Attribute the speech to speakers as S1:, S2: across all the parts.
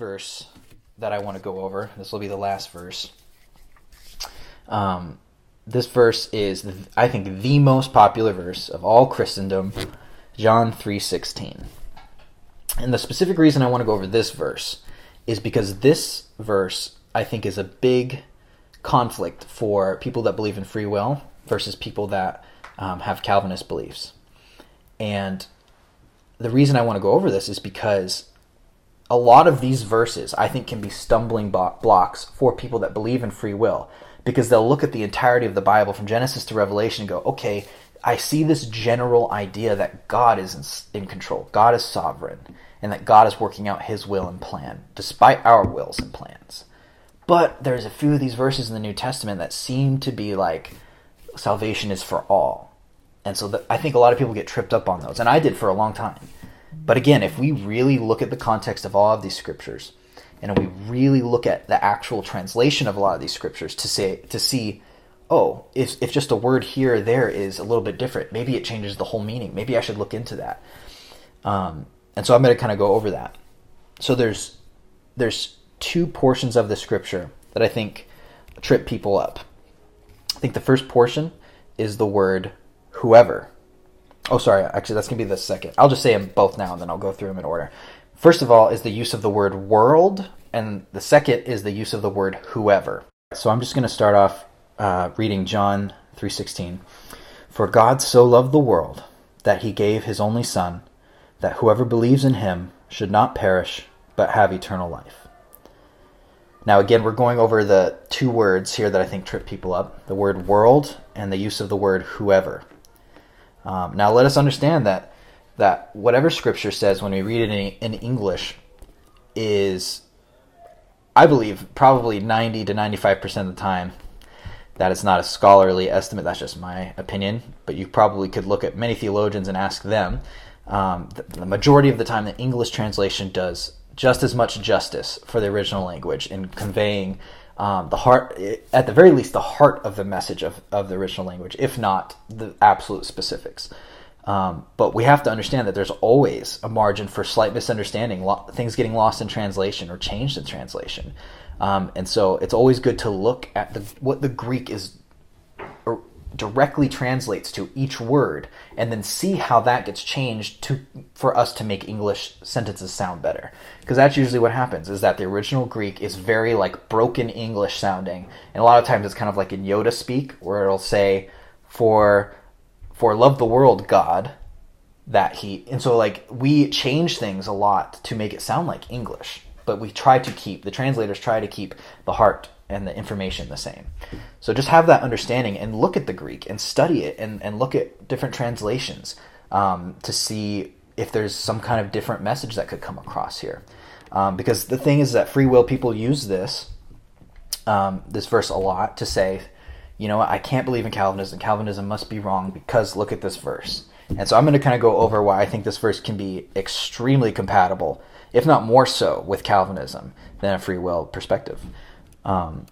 S1: Verse that I want to go over, this will be the last verse. Um, this verse is, I think, the most popular verse of all Christendom, John 3:16. And the specific reason I want to go over this verse is because this verse, I think, is a big conflict for people that believe in free will versus people that um, have Calvinist beliefs. And the reason I want to go over this is because a lot of these verses I think can be stumbling blocks for people that believe in free will because they'll look at the entirety of the Bible from Genesis to Revelation and go, okay, I see this general idea that God is in, in control, God is sovereign, and that God is working out his will and plan despite our wills and plans. But there's a few of these verses in the New Testament that seem to be like salvation is for all. And so the, I think a lot of people get tripped up on those, and I did for a long time. But again, if we really look at the context of all of these scriptures, and we really look at the actual translation of a lot of these scriptures to say to see, oh, if if just a word here or there is a little bit different, maybe it changes the whole meaning. Maybe I should look into that. Um, and so I'm going to kind of go over that. So there's there's two portions of the scripture that I think trip people up. I think the first portion is the word whoever. Oh, sorry. Actually, that's going to be the second. I'll just say them both now, and then I'll go through them in order. First of all, is the use of the word world, and the second is the use of the word whoever. So I'm just going to start off uh, reading John 3:16. For God so loved the world that he gave his only Son, that whoever believes in him should not perish, but have eternal life. Now, again, we're going over the two words here that I think trip people up the word world and the use of the word whoever. Um, now, let us understand that that whatever Scripture says when we read it in, in English is, I believe, probably ninety to ninety-five percent of the time. That is not a scholarly estimate. That's just my opinion. But you probably could look at many theologians and ask them. Um, the, the majority of the time, the English translation does just as much justice for the original language in conveying um, the heart, at the very least, the heart of the message of, of the original language, if not the absolute specifics. Um, but we have to understand that there's always a margin for slight misunderstanding, lo- things getting lost in translation or changed in translation. Um, and so it's always good to look at the, what the Greek is directly translates to each word and then see how that gets changed to for us to make english sentences sound better. Because that's usually what happens is that the original greek is very like broken english sounding. And a lot of times it's kind of like in yoda speak where it'll say for for love the world god that he and so like we change things a lot to make it sound like english but we try to keep the translators try to keep the heart and the information the same. So just have that understanding and look at the Greek and study it and, and look at different translations um, to see if there's some kind of different message that could come across here. Um, because the thing is that free will people use this um, this verse a lot to say, you know, I can't believe in Calvinism. Calvinism must be wrong because look at this verse. And so I'm going to kind of go over why I think this verse can be extremely compatible, if not more so, with Calvinism than a free will perspective. Um,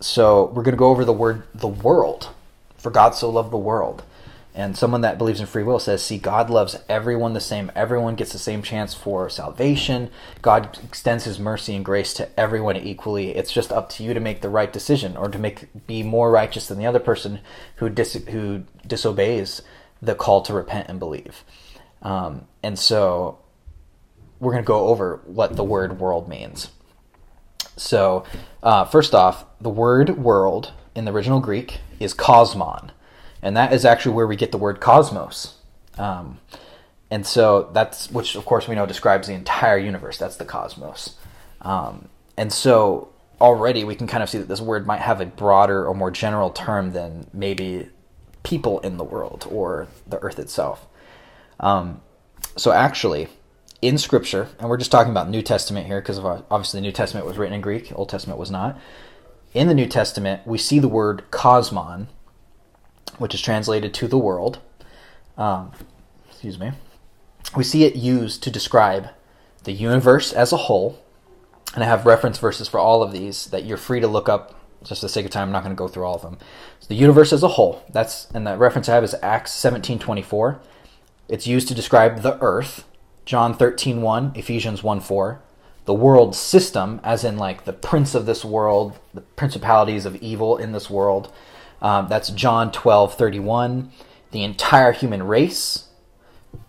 S1: so we're going to go over the word the world. For God so loved the world. And someone that believes in free will says, see, God loves everyone the same. Everyone gets the same chance for salvation. God extends his mercy and grace to everyone equally. It's just up to you to make the right decision or to make be more righteous than the other person who dis, who disobeys the call to repent and believe. Um, and so we're going to go over what the word world means. So, uh, first off, the word world in the original Greek is cosmon, and that is actually where we get the word cosmos. Um, and so that's which, of course, we know describes the entire universe. That's the cosmos. Um, and so already we can kind of see that this word might have a broader or more general term than maybe people in the world or the earth itself. Um, so actually, in Scripture, and we're just talking about New Testament here because obviously the New Testament was written in Greek, Old Testament was not. In the New Testament, we see the word cosmon, which is translated to the world. Um, excuse me. We see it used to describe the universe as a whole, and I have reference verses for all of these that you're free to look up. Just for the sake of time, I'm not going to go through all of them. So the universe as a whole. That's and the reference I have is Acts 17:24. It's used to describe the earth, John 13 1, Ephesians 1 4, the world system, as in like the prince of this world, the principalities of evil in this world. Um, that's John twelve thirty one. The entire human race,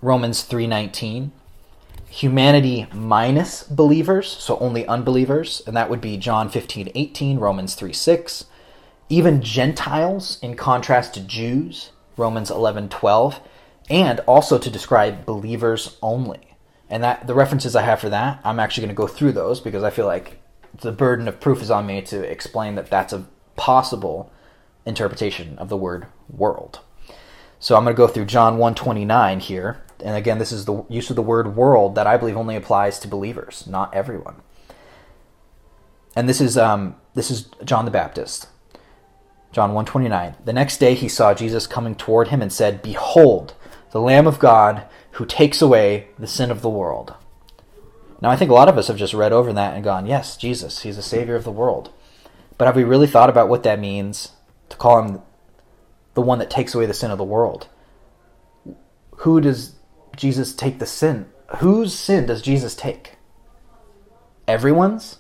S1: Romans three nineteen. Humanity minus believers, so only unbelievers, and that would be John fifteen eighteen, Romans three six. Even Gentiles, in contrast to Jews, Romans eleven twelve, and also to describe believers only and that the references I have for that, I'm actually going to go through those because I feel like the burden of proof is on me to explain that that's a possible interpretation of the word world. So I'm going to go through John 129 here. And again, this is the use of the word world that I believe only applies to believers, not everyone. And this is um, this is John the Baptist. John 129. The next day he saw Jesus coming toward him and said, "Behold, the Lamb of God who takes away the sin of the world. Now, I think a lot of us have just read over that and gone, yes, Jesus, he's the Savior of the world. But have we really thought about what that means to call him the one that takes away the sin of the world? Who does Jesus take the sin? Whose sin does Jesus take? Everyone's?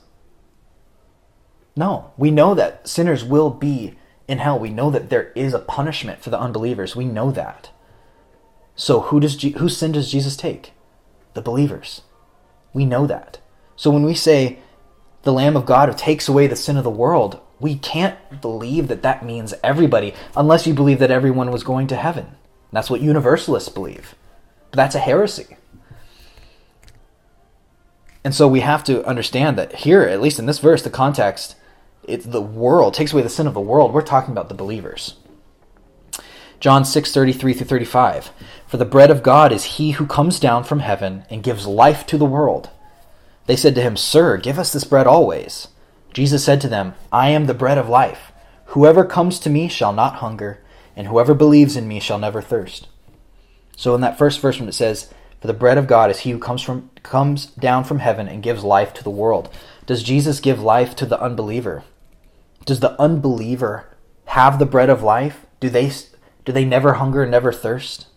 S1: No. We know that sinners will be in hell. We know that there is a punishment for the unbelievers. We know that. So who does whose sin does Jesus take? The believers. We know that. So when we say the Lamb of God who takes away the sin of the world, we can't believe that that means everybody unless you believe that everyone was going to heaven. That's what universalists believe. But that's a heresy. And so we have to understand that here, at least in this verse, the context, it's the world takes away the sin of the world. We're talking about the believers. John 6:33 through 35. For the bread of God is he who comes down from heaven and gives life to the world. They said to him, "Sir, give us this bread always." Jesus said to them, "I am the bread of life. Whoever comes to me shall not hunger, and whoever believes in me shall never thirst." So in that first verse when it says, "For the bread of God is he who comes from comes down from heaven and gives life to the world." Does Jesus give life to the unbeliever? Does the unbeliever have the bread of life? Do they do they never hunger never thirst?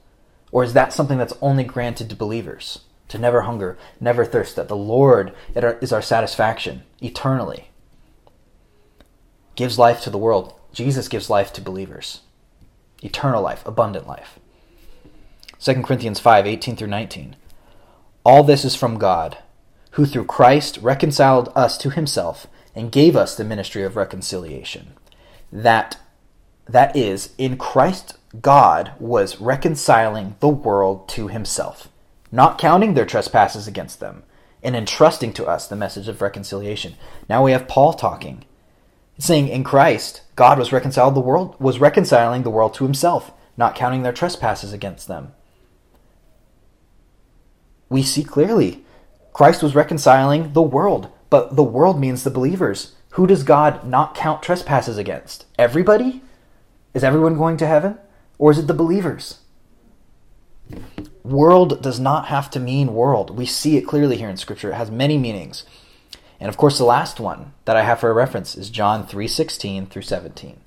S1: Or is that something that's only granted to believers? To never hunger, never thirst, that the Lord is our satisfaction eternally. Gives life to the world. Jesus gives life to believers. Eternal life, abundant life. 2 Corinthians 5 18 through 19. All this is from God, who through Christ reconciled us to himself and gave us the ministry of reconciliation. That that is, in Christ God was reconciling the world to himself, not counting their trespasses against them, and entrusting to us the message of reconciliation. Now we have Paul talking. Saying in Christ, God was reconciled the world was reconciling the world to himself, not counting their trespasses against them. We see clearly Christ was reconciling the world, but the world means the believers. Who does God not count trespasses against? Everybody? Is everyone going to heaven? Or is it the believers? World does not have to mean world. We see it clearly here in Scripture. It has many meanings. And of course, the last one that I have for a reference is John 3:16 through 17.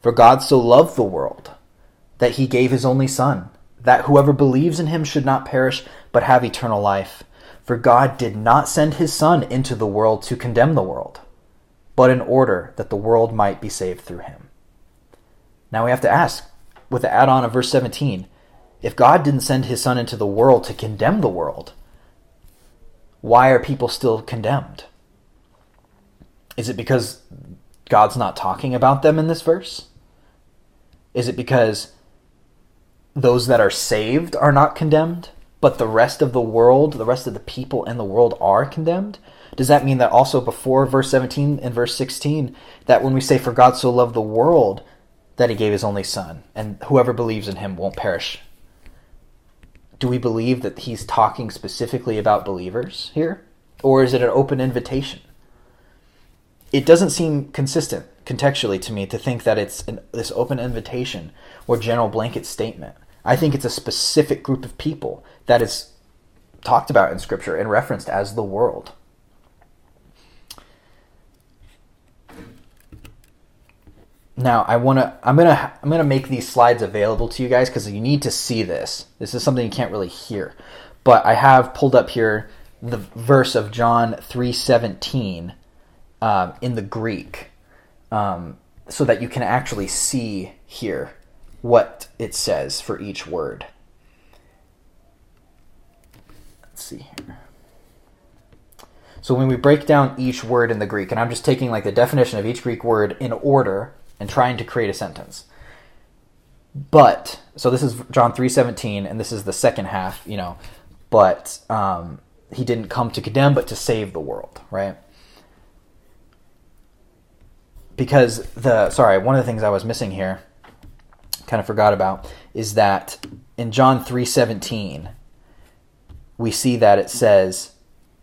S1: For God so loved the world that he gave his only son, that whoever believes in him should not perish but have eternal life. For God did not send his son into the world to condemn the world, but in order that the world might be saved through him. Now we have to ask, with the add on of verse 17. If God didn't send his son into the world to condemn the world, why are people still condemned? Is it because God's not talking about them in this verse? Is it because those that are saved are not condemned, but the rest of the world, the rest of the people in the world are condemned? Does that mean that also before verse 17 and verse 16, that when we say, For God so loved the world, that he gave his only son, and whoever believes in him won't perish. Do we believe that he's talking specifically about believers here? Or is it an open invitation? It doesn't seem consistent contextually to me to think that it's an, this open invitation or general blanket statement. I think it's a specific group of people that is talked about in Scripture and referenced as the world. Now I want to. I'm gonna. I'm gonna make these slides available to you guys because you need to see this. This is something you can't really hear, but I have pulled up here the verse of John three seventeen um, in the Greek, um, so that you can actually see here what it says for each word. Let's see here. So when we break down each word in the Greek, and I'm just taking like the definition of each Greek word in order and trying to create a sentence. But so this is John 3:17 and this is the second half, you know, but um, he didn't come to condemn but to save the world, right? Because the sorry, one of the things I was missing here kind of forgot about is that in John 3:17 we see that it says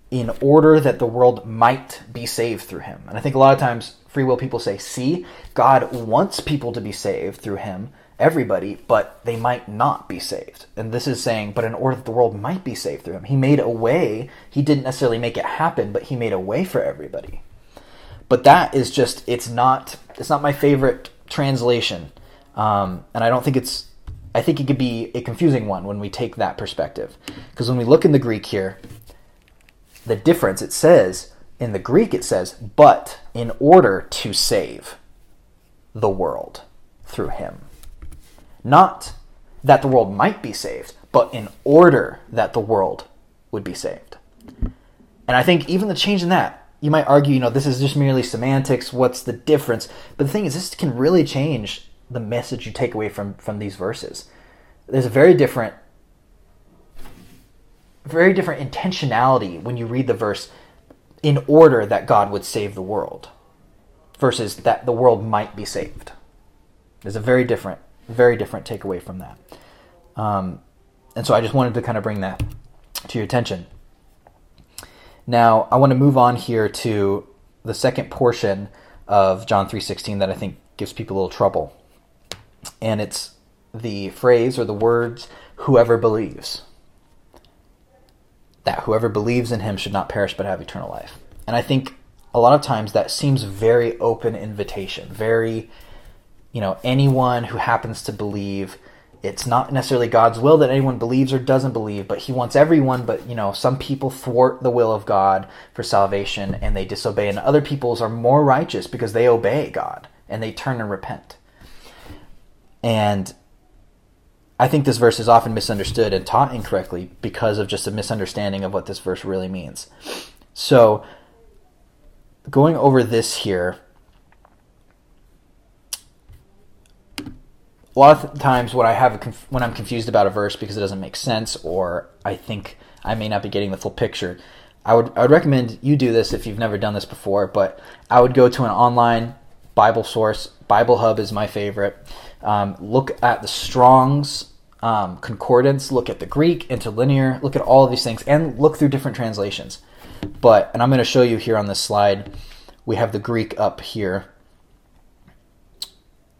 S1: in order that the world might be saved through him. And I think a lot of times free will people say, "See, God wants people to be saved through him." everybody, but they might not be saved. And this is saying, but in order that the world might be saved through him, he made a way. He didn't necessarily make it happen, but he made a way for everybody. But that is just, it's not, it's not my favorite translation. Um, and I don't think it's, I think it could be a confusing one when we take that perspective. Because when we look in the Greek here, the difference, it says, in the Greek, it says, but in order to save the world through him. Not that the world might be saved, but in order that the world would be saved. And I think even the change in that, you might argue, you know, this is just merely semantics. What's the difference? But the thing is, this can really change the message you take away from from these verses. There's a very different, very different intentionality when you read the verse in order that God would save the world versus that the world might be saved. There's a very different very different takeaway from that. Um, and so I just wanted to kind of bring that to your attention. Now I want to move on here to the second portion of John 3:16 that I think gives people a little trouble. And it's the phrase or the words whoever believes. That whoever believes in him should not perish but have eternal life. And I think a lot of times that seems very open invitation, very you know, anyone who happens to believe it's not necessarily God's will that anyone believes or doesn't believe, but He wants everyone. But you know, some people thwart the will of God for salvation and they disobey, and other people's are more righteous because they obey God and they turn and repent. And I think this verse is often misunderstood and taught incorrectly because of just a misunderstanding of what this verse really means. So, going over this here, a lot of times when I have conf- when I'm confused about a verse because it doesn't make sense or I think I may not be getting the full picture, I would I would recommend you do this if you've never done this before. But I would go to an online Bible source. Bible Hub is my favorite. Um, look at the Strong's um, concordance. Look at the Greek interlinear. Look at all of these things and look through different translations. But and I'm going to show you here on this slide. We have the Greek up here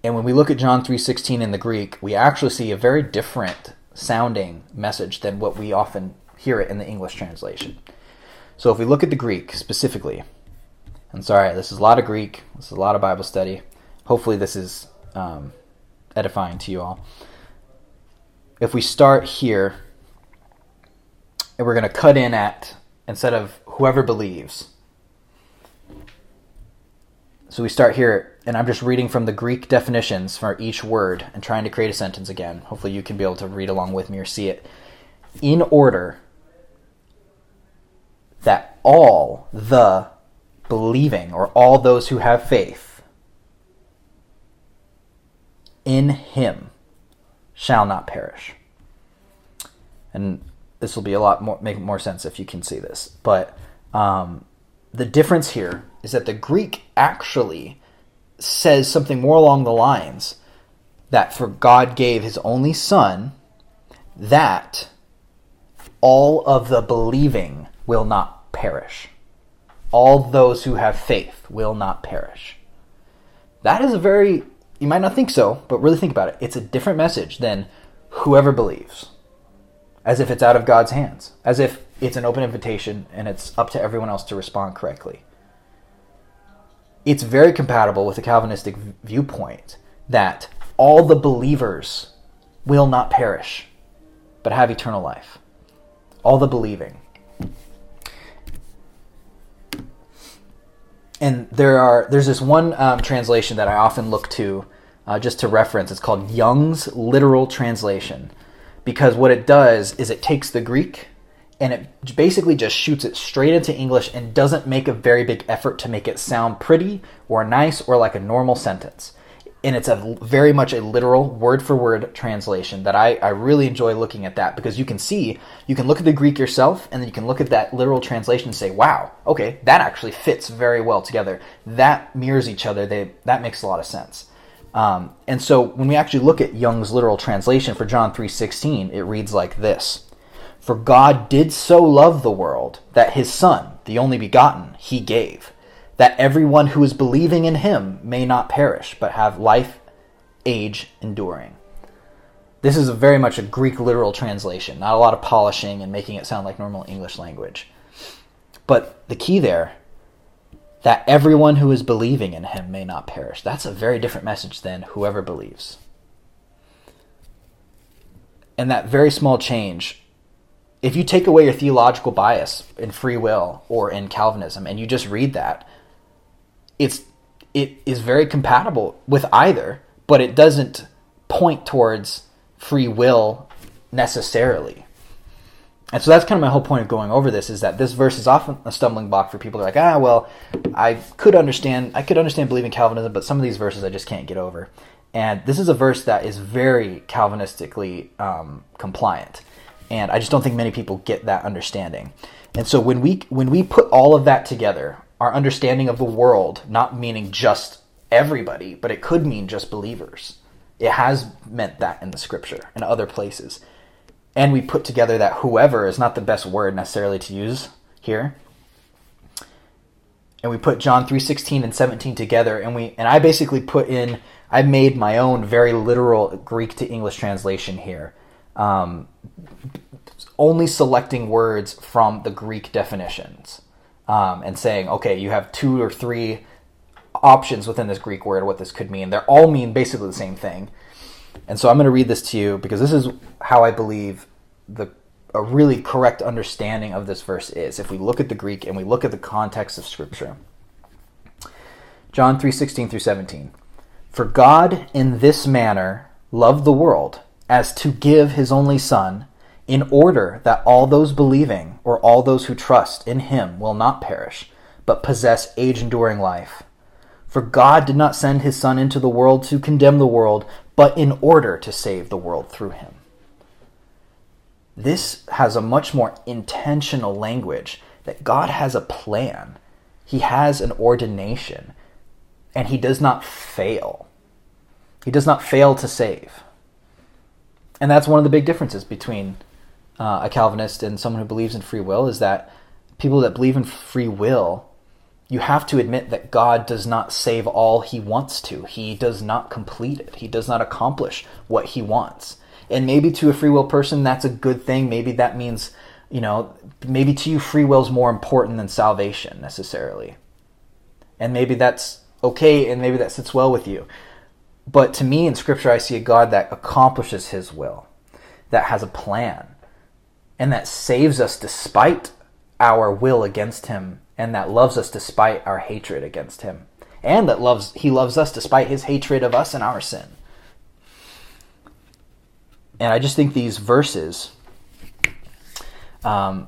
S1: and when we look at John 3:16 in the Greek, we actually see a very different sounding message than what we often hear it in the English translation. So if we look at the Greek specifically, and sorry, this is a lot of Greek, this is a lot of Bible study. Hopefully, this is um, edifying to you all. If we start here, and we're going to cut in at instead of whoever believes. So we start here and I'm just reading from the Greek definitions for each word and trying to create a sentence again. Hopefully, you can be able to read along with me or see it in order that all the believing or all those who have faith in him shall not perish. And this will be a lot more make more sense if you can see this. But um, the difference here is that the Greek actually says something more along the lines that for God gave his only son that all of the believing will not perish. All those who have faith will not perish. That is a very, you might not think so, but really think about it. It's a different message than whoever believes, as if it's out of God's hands, as if it's an open invitation and it's up to everyone else to respond correctly it's very compatible with the Calvinistic viewpoint that all the believers will not perish, but have eternal life. All the believing. And there are there's this one um, translation that I often look to uh, just to reference. It's called Young's literal translation because what it does is it takes the Greek and it basically just shoots it straight into English and doesn't make a very big effort to make it sound pretty or nice or like a normal sentence. And it's a very much a literal word for word translation that I, I really enjoy looking at that because you can see, you can look at the Greek yourself and then you can look at that literal translation and say, wow, okay, that actually fits very well together. That mirrors each other. They, that makes a lot of sense. Um, and so when we actually look at Young's literal translation for John 3:16, it reads like this: for God did so love the world that his Son, the only begotten, he gave, that everyone who is believing in him may not perish, but have life, age, enduring. This is very much a Greek literal translation, not a lot of polishing and making it sound like normal English language. But the key there, that everyone who is believing in him may not perish. That's a very different message than whoever believes. And that very small change if you take away your theological bias in free will or in Calvinism and you just read that, it's it is very compatible with either, but it doesn't point towards free will necessarily. And so that's kind of my whole point of going over this is that this verse is often a stumbling block for people. They're like, ah, well, I could understand, I could understand believing Calvinism, but some of these verses I just can't get over. And this is a verse that is very Calvinistically um, compliant and I just don't think many people get that understanding. And so when we when we put all of that together, our understanding of the world, not meaning just everybody, but it could mean just believers. It has meant that in the scripture and other places. And we put together that whoever is not the best word necessarily to use here. And we put John 3:16 and 17 together and we and I basically put in I made my own very literal Greek to English translation here um, only selecting words from the Greek definitions um, and saying, okay, you have two or three options within this Greek word what this could mean. They all mean basically the same thing. And so I'm going to read this to you because this is how I believe the a really correct understanding of this verse is if we look at the Greek and we look at the context of scripture. John 3:16 through 17. For God in this manner loved the world as to give his only Son, in order that all those believing, or all those who trust in him, will not perish, but possess age enduring life. For God did not send his Son into the world to condemn the world, but in order to save the world through him. This has a much more intentional language that God has a plan, He has an ordination, and He does not fail. He does not fail to save and that's one of the big differences between uh, a Calvinist and someone who believes in free will is that people that believe in free will, you have to admit that God does not save all he wants to. He does not complete it. He does not accomplish what he wants. And maybe to a free will person, that's a good thing. Maybe that means, you know, maybe to you, free will is more important than salvation necessarily. And maybe that's okay, and maybe that sits well with you. But to me, in Scripture, I see a God that accomplishes His will, that has a plan, and that saves us despite our will against Him, and that loves us despite our hatred against Him, and that loves He loves us despite His hatred of us and our sin. And I just think these verses, um,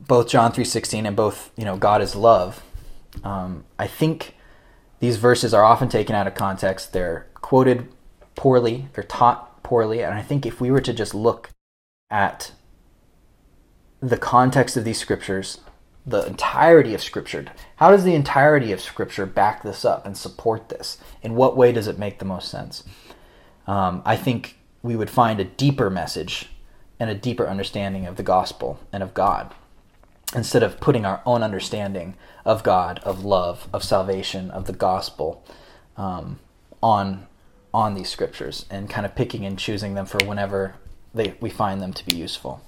S1: both John three sixteen and both you know God is love, um, I think these verses are often taken out of context. They're quoted poorly, they're taught poorly, and I think if we were to just look at the context of these scriptures, the entirety of scripture, how does the entirety of scripture back this up and support this? In what way does it make the most sense? Um, I think we would find a deeper message and a deeper understanding of the gospel and of God instead of putting our own understanding of God, of love, of salvation, of the gospel um, on on these scriptures and kind of picking and choosing them for whenever they, we find them to be useful.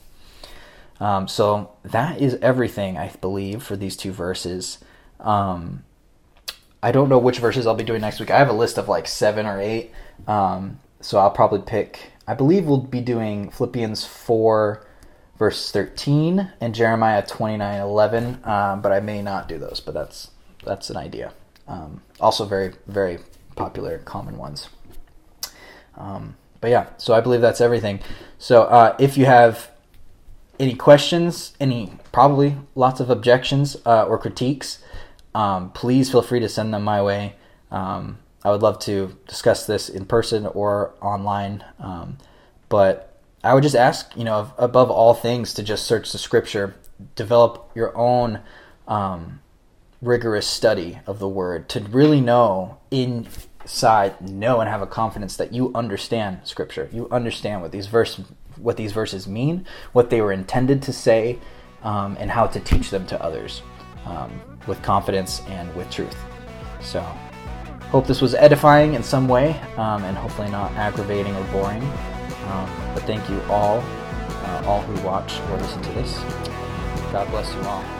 S1: Um, so that is everything I believe for these two verses. Um, I don't know which verses I'll be doing next week. I have a list of like seven or eight. Um, so I'll probably pick. I believe we'll be doing Philippians four verse 13, and Jeremiah 29 11. Um, but I may not do those, but that's that's an idea. Um, also, very very popular, common ones. But yeah, so I believe that's everything. So uh, if you have any questions, any probably lots of objections uh, or critiques, um, please feel free to send them my way. Um, I would love to discuss this in person or online. Um, but I would just ask, you know, above all things, to just search the scripture, develop your own um, rigorous study of the word to really know inside, know and have a confidence that you understand scripture. You understand what these verse, what these verses mean, what they were intended to say, um, and how to teach them to others um, with confidence and with truth. So. Hope this was edifying in some way um, and hopefully not aggravating or boring. Um, but thank you all, uh, all who watch or listen to this. God bless you all.